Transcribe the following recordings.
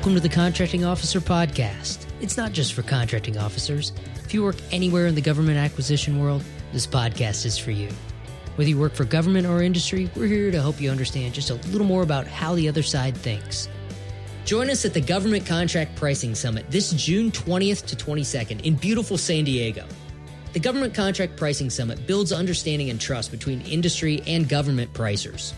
Welcome to the Contracting Officer Podcast. It's not just for contracting officers. If you work anywhere in the government acquisition world, this podcast is for you. Whether you work for government or industry, we're here to help you understand just a little more about how the other side thinks. Join us at the Government Contract Pricing Summit this June 20th to 22nd in beautiful San Diego. The Government Contract Pricing Summit builds understanding and trust between industry and government pricers.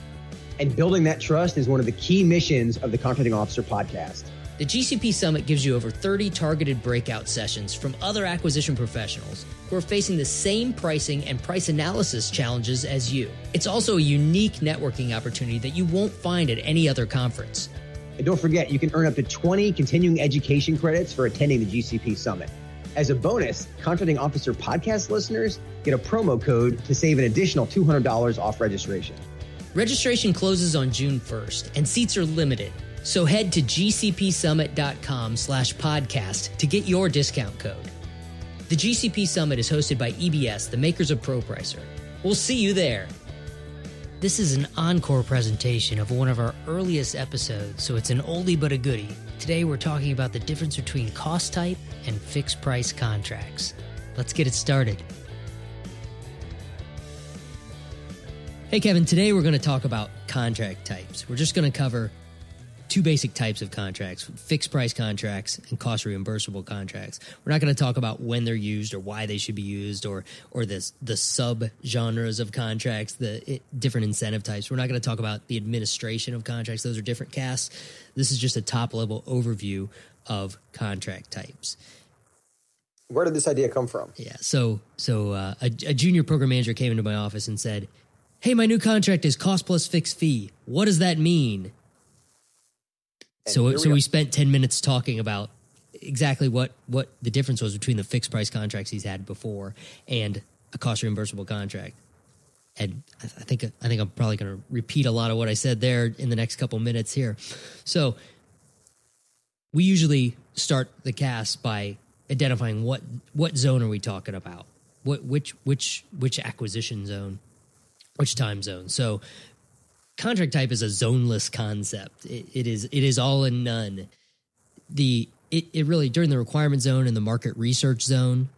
And building that trust is one of the key missions of the Contracting Officer podcast. The GCP Summit gives you over 30 targeted breakout sessions from other acquisition professionals who are facing the same pricing and price analysis challenges as you. It's also a unique networking opportunity that you won't find at any other conference. And don't forget, you can earn up to 20 continuing education credits for attending the GCP Summit. As a bonus, Contracting Officer podcast listeners get a promo code to save an additional $200 off registration. Registration closes on June 1st and seats are limited. So head to gcpsummit.com slash podcast to get your discount code. The GCP Summit is hosted by EBS, the makers of ProPricer. We'll see you there. This is an encore presentation of one of our earliest episodes, so it's an oldie but a goodie. Today we're talking about the difference between cost type and fixed price contracts. Let's get it started. Hey, Kevin, today we're going to talk about contract types. We're just going to cover two basic types of contracts fixed price contracts and cost reimbursable contracts. We're not going to talk about when they're used or why they should be used or, or the, the sub genres of contracts, the it, different incentive types. We're not going to talk about the administration of contracts, those are different casts. This is just a top level overview of contract types. Where did this idea come from? Yeah, so so uh, a, a junior program manager came into my office and said, hey, my new contract is cost plus fixed fee. What does that mean? And so, so we, we spent 10 minutes talking about exactly what, what the difference was between the fixed price contracts he's had before and a cost reimbursable contract. And I, I think, I think I'm probably going to repeat a lot of what I said there in the next couple minutes here. So we usually start the cast by identifying what, what zone are we talking about? What, which, which, which acquisition zone? Which time zone. So contract type is a zoneless concept. It, it is it is all and none. The it, it really during the requirement zone and the market research zone,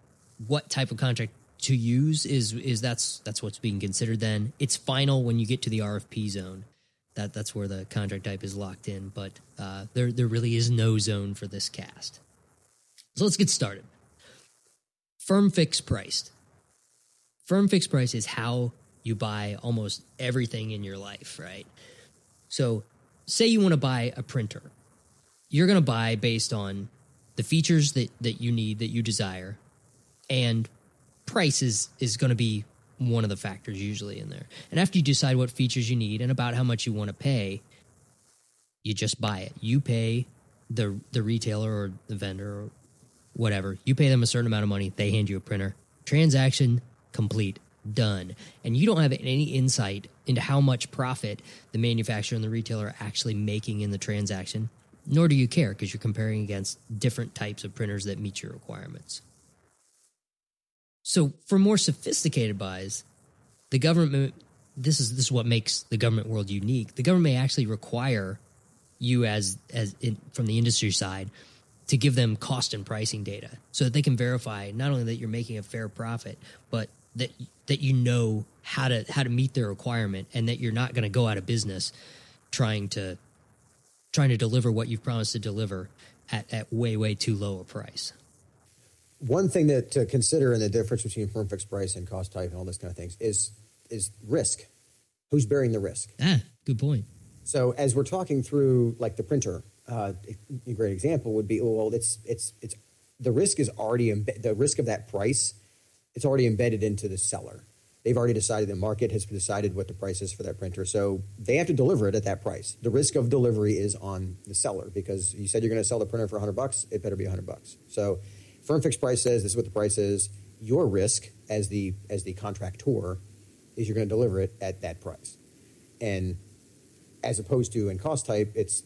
what type of contract to use is is that's that's what's being considered then. It's final when you get to the RFP zone. That that's where the contract type is locked in, but uh, there there really is no zone for this cast. So let's get started. Firm fixed priced. Firm fixed price is how you buy almost everything in your life, right? So, say you want to buy a printer. You're going to buy based on the features that, that you need, that you desire, and price is, is going to be one of the factors usually in there. And after you decide what features you need and about how much you want to pay, you just buy it. You pay the the retailer or the vendor or whatever. You pay them a certain amount of money, they hand you a printer. Transaction complete done. And you don't have any insight into how much profit the manufacturer and the retailer are actually making in the transaction, nor do you care because you're comparing against different types of printers that meet your requirements. So, for more sophisticated buys, the government this is this is what makes the government world unique. The government may actually require you as as in, from the industry side to give them cost and pricing data so that they can verify not only that you're making a fair profit, but that that you know how to how to meet their requirement and that you're not going to go out of business trying to trying to deliver what you've promised to deliver at, at way way too low a price. One thing that to consider in the difference between firm fixed price and cost type and all this kind of things is is risk. Who's bearing the risk? Ah good point. So as we're talking through like the printer uh, a great example would be well it's it's it's the risk is already imbe- the risk of that price it's already embedded into the seller. They've already decided the market has decided what the price is for that printer. So they have to deliver it at that price. The risk of delivery is on the seller because you said you're going to sell the printer for 100 bucks, it better be 100 bucks. So firm fixed price says this is what the price is. Your risk as the as the contractor is you're going to deliver it at that price. And as opposed to in cost type, it's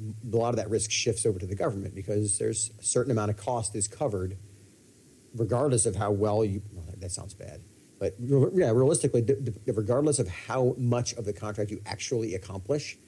a lot of that risk shifts over to the government because there's a certain amount of cost is covered regardless of how well you, well, that sounds bad, but yeah, realistically, regardless of how much of the contract you actually accomplish,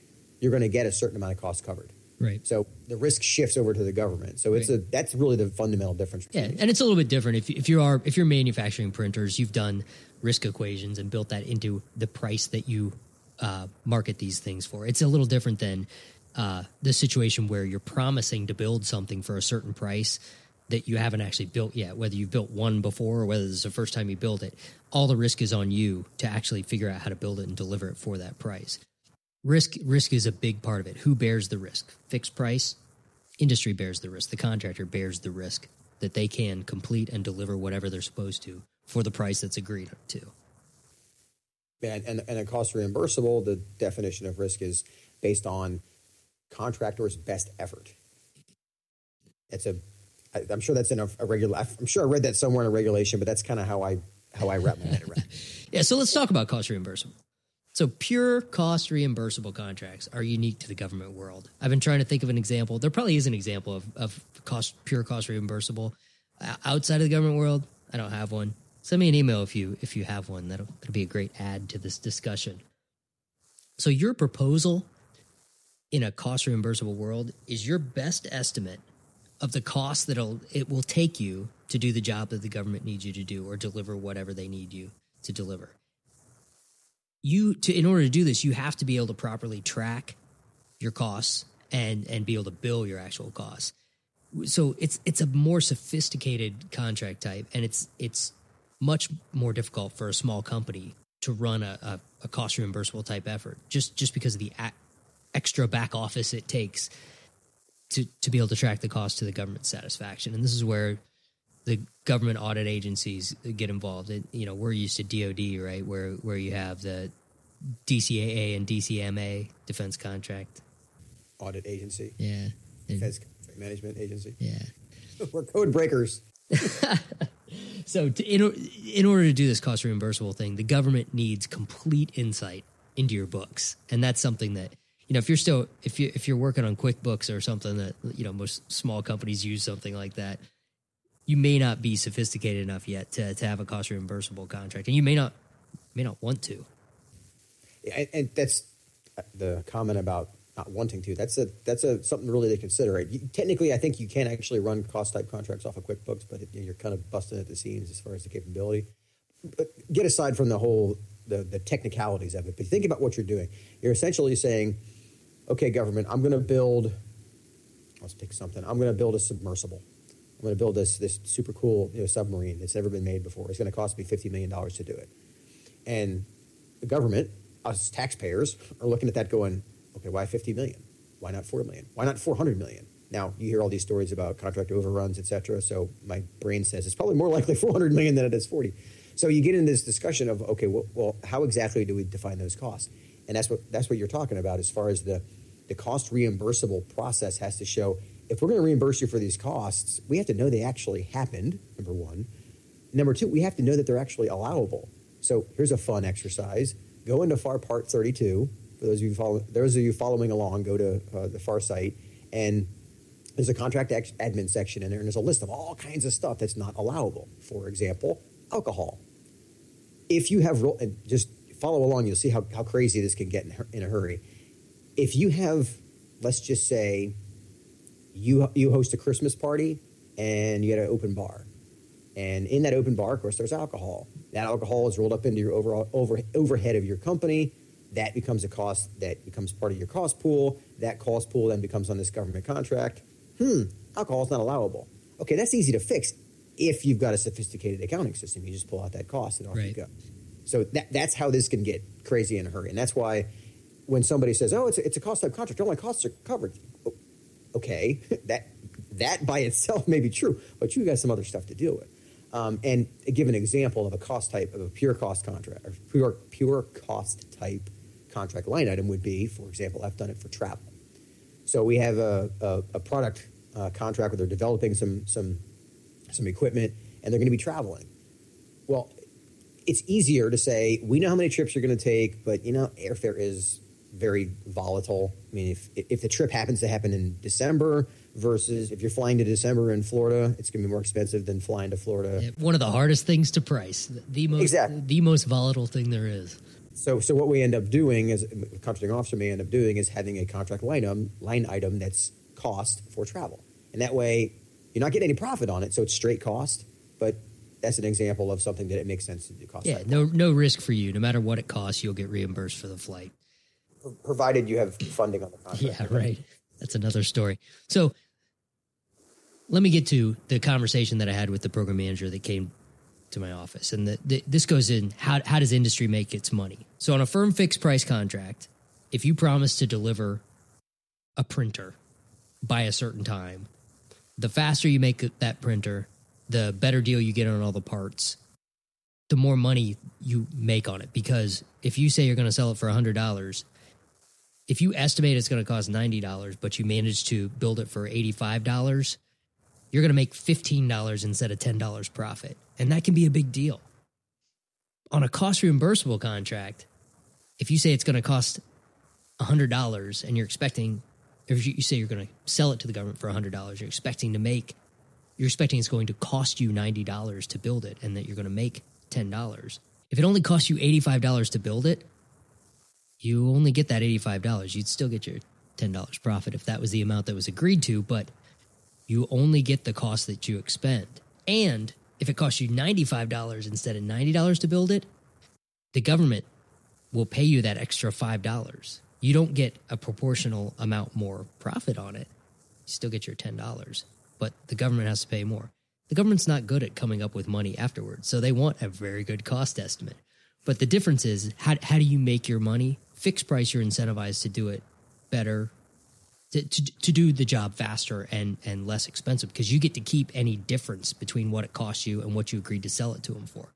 you're going to get a certain amount of cost covered. Right. So the risk shifts over to the government. So it's right. a that's really the fundamental difference. Yeah, and it's a little bit different if if you are if you're manufacturing printers, you've done risk equations and built that into the price that you uh, market these things for. It's a little different than uh, the situation where you're promising to build something for a certain price that you haven't actually built yet, whether you've built one before or whether this is the first time you build it. All the risk is on you to actually figure out how to build it and deliver it for that price. Risk risk is a big part of it. Who bears the risk? Fixed price, industry bears the risk. The contractor bears the risk that they can complete and deliver whatever they're supposed to for the price that's agreed to. And, and, and a cost reimbursable, the definition of risk is based on contractor's best effort. It's a, I, I'm sure that's in a, a regular. I'm sure I read that somewhere in a regulation, but that's kind of how I how I wrap my head around. yeah, so let's talk about cost reimbursable. So pure cost reimbursable contracts are unique to the government world. I've been trying to think of an example. There probably is an example of, of cost pure cost reimbursable uh, outside of the government world. I don't have one. Send me an email if you if you have one. That'll, that'll be a great add to this discussion. So your proposal in a cost reimbursable world is your best estimate of the cost that it will take you to do the job that the government needs you to do or deliver whatever they need you to deliver. You to in order to do this, you have to be able to properly track your costs and and be able to bill your actual costs. So it's it's a more sophisticated contract type, and it's it's much more difficult for a small company to run a, a, a cost reimbursable type effort just just because of the a- extra back office it takes to to be able to track the cost to the government satisfaction. And this is where the government audit agencies get involved. It, you know, we're used to DoD, right, where where you have the DCAA and DCMA defense contract audit agency. Yeah, defense management agency. Yeah, we're code breakers. so, to, in in order to do this cost reimbursable thing, the government needs complete insight into your books, and that's something that you know if you're still if you if you're working on QuickBooks or something that you know most small companies use something like that, you may not be sophisticated enough yet to to have a cost reimbursable contract, and you may not may not want to. And, and that's uh, the comment about not wanting to. That's a that's a something really to consider. You, technically, I think you can actually run cost type contracts off of QuickBooks, but it, you're kind of busting at the seams as far as the capability. But get aside from the whole the, the technicalities of it, but think about what you're doing. You're essentially saying, okay, government, I'm going to build, let's pick something. I'm going to build a submersible. I'm going to build this, this super cool you know, submarine that's never been made before. It's going to cost me $50 million to do it. And the government, us taxpayers, are looking at that going, okay, why 50 million? Why not 4 million? Why not 400 million? Now, you hear all these stories about contract overruns, et cetera. So my brain says it's probably more likely 400 million than it is 40. So you get into this discussion of, okay, well, well how exactly do we define those costs? And that's what, that's what you're talking about as far as the, the cost reimbursable process has to show if we're going to reimburse you for these costs, we have to know they actually happened, number one. Number two, we have to know that they're actually allowable. So here's a fun exercise. Go into FAR Part 32. For those of you, follow, those of you following along, go to uh, the FAR site, and there's a contract admin section in there, and there's a list of all kinds of stuff that's not allowable. For example, alcohol. If you have, and just follow along, you'll see how, how crazy this can get in, in a hurry if you have, let's just say, you you host a Christmas party and you get an open bar, and in that open bar, of course, there's alcohol. That alcohol is rolled up into your overall over, overhead of your company. That becomes a cost that becomes part of your cost pool. That cost pool then becomes on this government contract. Hmm, alcohol is not allowable. Okay, that's easy to fix if you've got a sophisticated accounting system. You just pull out that cost and off right. you go. So that, that's how this can get crazy in a hurry, and that's why when somebody says, "Oh, it's a, it's a cost type contract, all my costs are covered," okay, that that by itself may be true, but you got some other stuff to deal with. Um, and give an example of a cost type of a pure cost contract or pure pure cost type contract line item would be, for example, I've done it for travel. So we have a, a, a product uh, contract where they're developing some some some equipment and they're going to be traveling. Well, it's easier to say we know how many trips you're going to take, but you know airfare is very volatile. I mean, if if the trip happens to happen in December versus if you're flying to December in Florida, it's going to be more expensive than flying to Florida. Yeah, one of the hardest things to price, the most exactly. the most volatile thing there is. So, so what we end up doing is, a contracting officer may end up doing is having a contract line item, line item that's cost for travel, and that way you're not getting any profit on it, so it's straight cost. But that's an example of something that it makes sense to do cost. Yeah, no, no risk for you. No matter what it costs, you'll get reimbursed for the flight, provided you have funding on the contract. Yeah, right. That's another story. So, let me get to the conversation that I had with the program manager that came to my office, and the, the, this goes in how how does industry make its money? So, on a firm fixed price contract, if you promise to deliver a printer by a certain time, the faster you make that printer, the better deal you get on all the parts, the more money you make on it. Because if you say you're going to sell it for $100, if you estimate it's going to cost $90, but you manage to build it for $85, you're going to make $15 instead of $10 profit. And that can be a big deal. On a cost reimbursable contract, if you say it's going to cost $100 and you're expecting, if you say you're going to sell it to the government for $100, you're expecting to make you're expecting it's going to cost you $90 to build it and that you're going to make $10. If it only costs you $85 to build it, you only get that $85. You'd still get your $10 profit if that was the amount that was agreed to, but you only get the cost that you expend. And if it costs you $95 instead of $90 to build it, the government will pay you that extra $5. You don't get a proportional amount more profit on it. You still get your $10 but the government has to pay more. The government's not good at coming up with money afterwards, so they want a very good cost estimate. But the difference is how, how do you make your money? Fixed price, you're incentivized to do it better, to, to, to do the job faster and, and less expensive because you get to keep any difference between what it costs you and what you agreed to sell it to them for.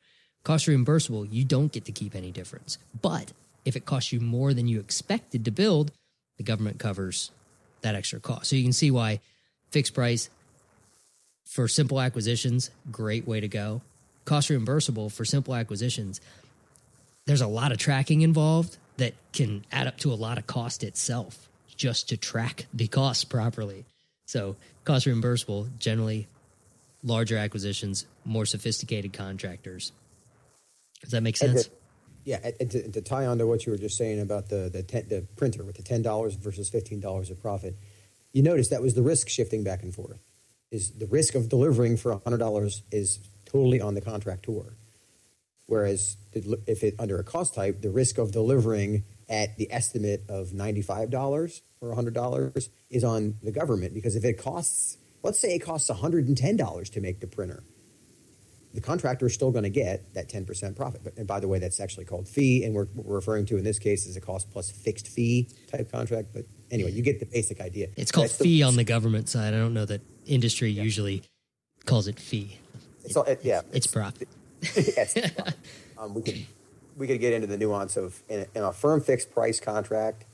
Cost reimbursable, you don't get to keep any difference. But if it costs you more than you expected to build, the government covers that extra cost. So you can see why fixed price for simple acquisitions, great way to go. Cost reimbursable for simple acquisitions. There's a lot of tracking involved that can add up to a lot of cost itself just to track the costs properly. So, cost reimbursable, generally larger acquisitions, more sophisticated contractors. Does that make sense? To, yeah, and to, to, tie on to what you were just saying about the the, ten, the printer with the ten dollars versus fifteen dollars of profit, you notice that was the risk shifting back and forth is the risk of delivering for $100 is totally on the contractor. Whereas if it under a cost type, the risk of delivering at the estimate of $95 or $100 is on the government because if it costs, let's say it costs $110 to make the printer, the contractor is still going to get that 10% profit. But, and by the way, that's actually called fee, and we're, we're referring to in this case is a cost plus fixed fee type contract. But anyway, you get the basic idea. It's called fee the, on the government side. I don't know that industry yeah. usually calls it fee. It's all, it, yeah, it's, it's profit. Yes, um, we could we could get into the nuance of in a, in a, firm fixed price contract,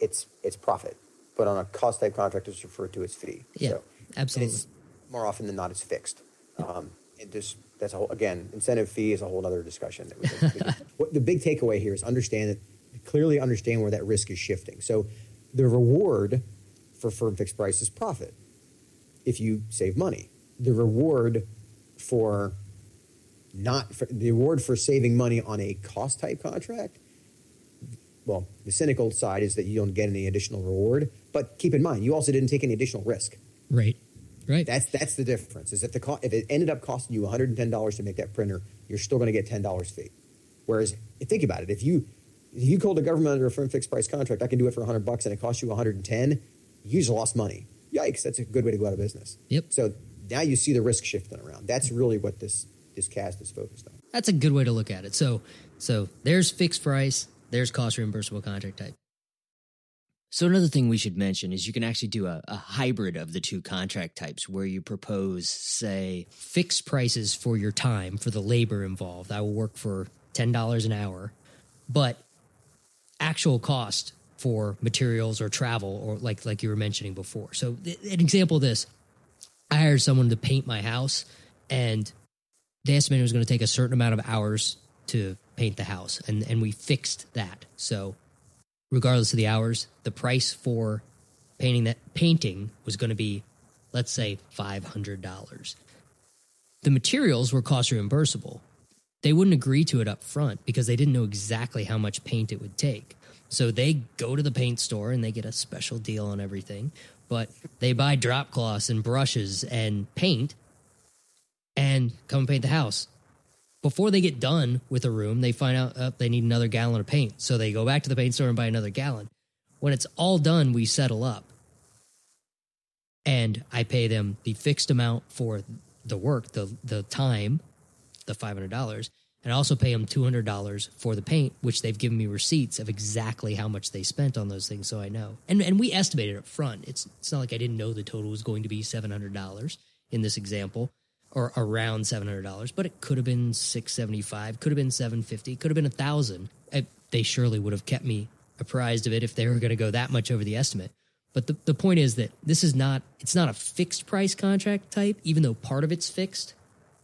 it's it's profit, but on a cost type contract, it's referred to as fee. Yeah, so, absolutely. more often than not, it's fixed. Um, and just that's a whole again incentive fee is a whole other discussion. That we what, the big takeaway here is understand that clearly understand where that risk is shifting. So the reward for firm fixed price is profit if you save money. The reward for not for, the reward for saving money on a cost type contract. Well, the cynical side is that you don't get any additional reward, but keep in mind you also didn't take any additional risk. Right. Right. That's that's the difference. Is if the co- if it ended up costing you one hundred and ten dollars to make that printer, you're still going to get ten dollars fee. Whereas, think about it. If you if you called the government under a firm fixed price contract, I can do it for hundred bucks, and it costs you one hundred and ten. You just lost money. Yikes! That's a good way to go out of business. Yep. So now you see the risk shifting around. That's really what this this cast is focused on. That's a good way to look at it. So so there's fixed price. There's cost reimbursable contract type. So another thing we should mention is you can actually do a, a, hybrid of the two contract types where you propose, say, fixed prices for your time for the labor involved. I will work for ten dollars an hour, but actual cost for materials or travel or like like you were mentioning before. So an example of this, I hired someone to paint my house and they estimated it was going to take a certain amount of hours to paint the house and and we fixed that. So regardless of the hours, the price for painting that painting was going to be, let's say, $500. The materials were cost reimbursable. they wouldn't agree to it up front because they didn't know exactly how much paint it would take. So they go to the paint store and they get a special deal on everything, but they buy drop cloths and brushes and paint and come paint the house. Before they get done with a room, they find out uh, they need another gallon of paint. So they go back to the paint store and buy another gallon. When it's all done, we settle up. And I pay them the fixed amount for the work, the the time, the $500 and I also pay them $200 for the paint, which they've given me receipts of exactly how much they spent on those things, so I know. And and we estimated up front. It's it's not like I didn't know the total was going to be $700 in this example or around $700, but it could have been 675, could have been 750, could have been a 1000. They surely would have kept me apprised of it if they were going to go that much over the estimate. But the, the point is that this is not it's not a fixed price contract type, even though part of it's fixed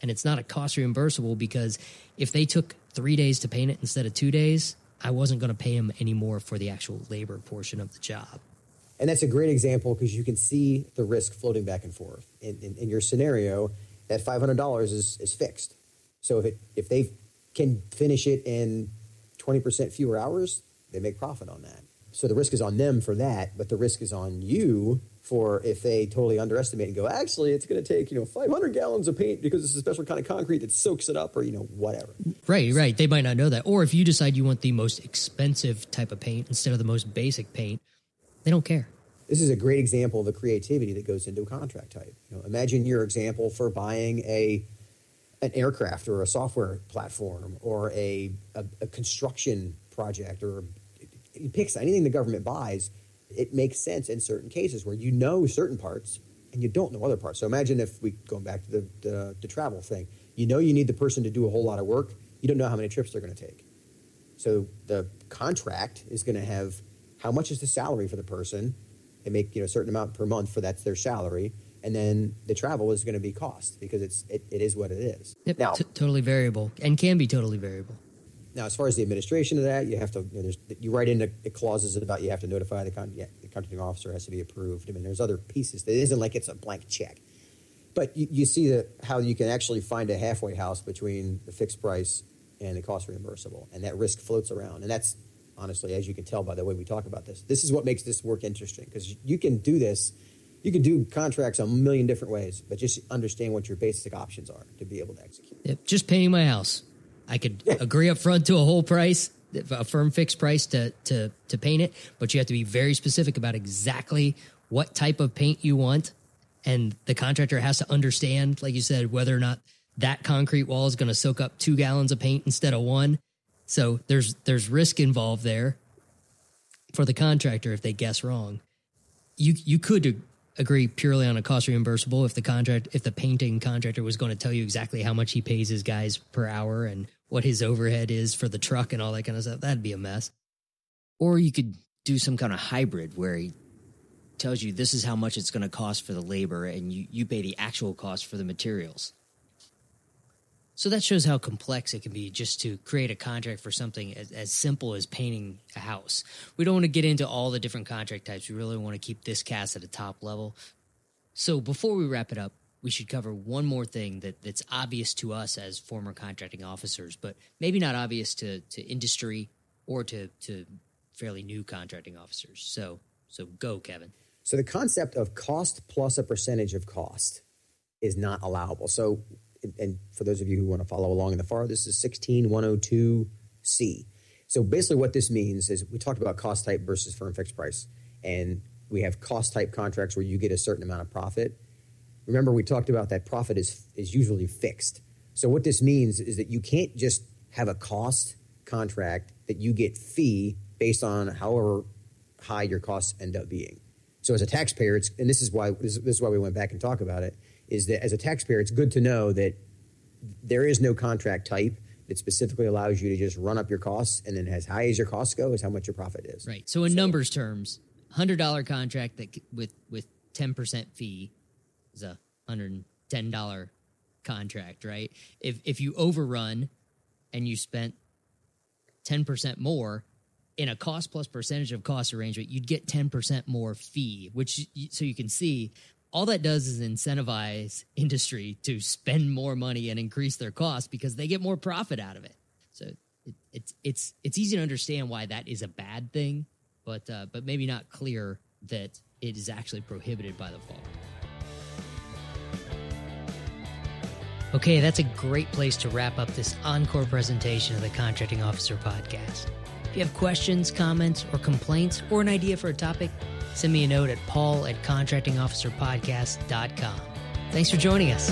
and it's not a cost reimbursable because if they took three days to paint it instead of two days, I wasn't going to pay them any more for the actual labor portion of the job. And that's a great example because you can see the risk floating back and forth. In, in, in your scenario, that $500 is, is fixed. So if, it, if they can finish it in 20% fewer hours, they make profit on that. So the risk is on them for that, but the risk is on you for if they totally underestimate and go, actually, it's going to take, you know, 500 gallons of paint because it's a special kind of concrete that soaks it up or, you know, whatever. Right, right. They might not know that. Or if you decide you want the most expensive type of paint instead of the most basic paint, they don't care. This is a great example of the creativity that goes into a contract type. You know, imagine your example for buying a an aircraft or a software platform or a, a, a construction project or picks anything the government buys – it makes sense in certain cases where you know certain parts and you don't know other parts. So imagine if we going back to the, the, the travel thing, you know you need the person to do a whole lot of work. You don't know how many trips they're going to take. So the contract is going to have how much is the salary for the person. They make you know a certain amount per month for that's their salary, and then the travel is going to be cost because it's it, it is what it is. Yep, now, t- totally variable and can be totally variable. Now, as far as the administration of that, you have to you, know, you write in the clauses about you have to notify the, con- yeah, the contracting officer has to be approved. I mean, there's other pieces. It isn't like it's a blank check, but you, you see that how you can actually find a halfway house between the fixed price and the cost reimbursable, and that risk floats around. And that's honestly, as you can tell by the way we talk about this, this is what makes this work interesting because you can do this. You can do contracts a million different ways, but just understand what your basic options are to be able to execute. Yep, just painting my house I could agree up front to a whole price, a firm fixed price to to to paint it, but you have to be very specific about exactly what type of paint you want, and the contractor has to understand, like you said, whether or not that concrete wall is going to soak up two gallons of paint instead of one. So there's there's risk involved there for the contractor if they guess wrong. You you could agree purely on a cost reimbursable if the contract if the painting contractor was going to tell you exactly how much he pays his guys per hour and what his overhead is for the truck and all that kind of stuff that'd be a mess or you could do some kind of hybrid where he tells you this is how much it's going to cost for the labor and you, you pay the actual cost for the materials so that shows how complex it can be just to create a contract for something as, as, simple as painting a house. We don't want to get into all the different contract types. We really want to keep this cast at a top level. So before we wrap it up, we should cover one more thing that, that's obvious to us as former contracting officers, but maybe not obvious to, to industry or to, to fairly new contracting officers. So so go, Kevin. So the concept of cost plus a percentage of cost is not allowable. So and for those of you who want to follow along in the FAR, this is 16102C. So basically, what this means is we talked about cost type versus firm fixed price, and we have cost type contracts where you get a certain amount of profit. Remember, we talked about that profit is is usually fixed. So what this means is that you can't just have a cost contract that you get fee based on however high your costs end up being. So as a taxpayer, it's, and this is why this is why we went back and talk about it is that as a taxpayer, it's good to know that there is no contract type that specifically allows you to just run up your costs, and then as high as your costs go is how much your profit is. Right. So in so, numbers terms, hundred dollar contract that with with ten percent fee is a hundred and ten dollar contract, right? If if you overrun and you spent ten percent more in a cost plus percentage of cost arrangement, you'd get ten percent more fee, which so you can see all that does is incentivize industry to spend more money and increase their costs because they get more profit out of it. So it, it's it's it's easy to understand why that is a bad thing, but uh, but maybe not clear that it is actually prohibited by the law. Okay, that's a great place to wrap up this encore presentation of the Contracting Officer Podcast. If you have questions, comments, or complaints, or an idea for a topic, send me a note at paul at contractingofficerpodcast.com. Thanks for joining us.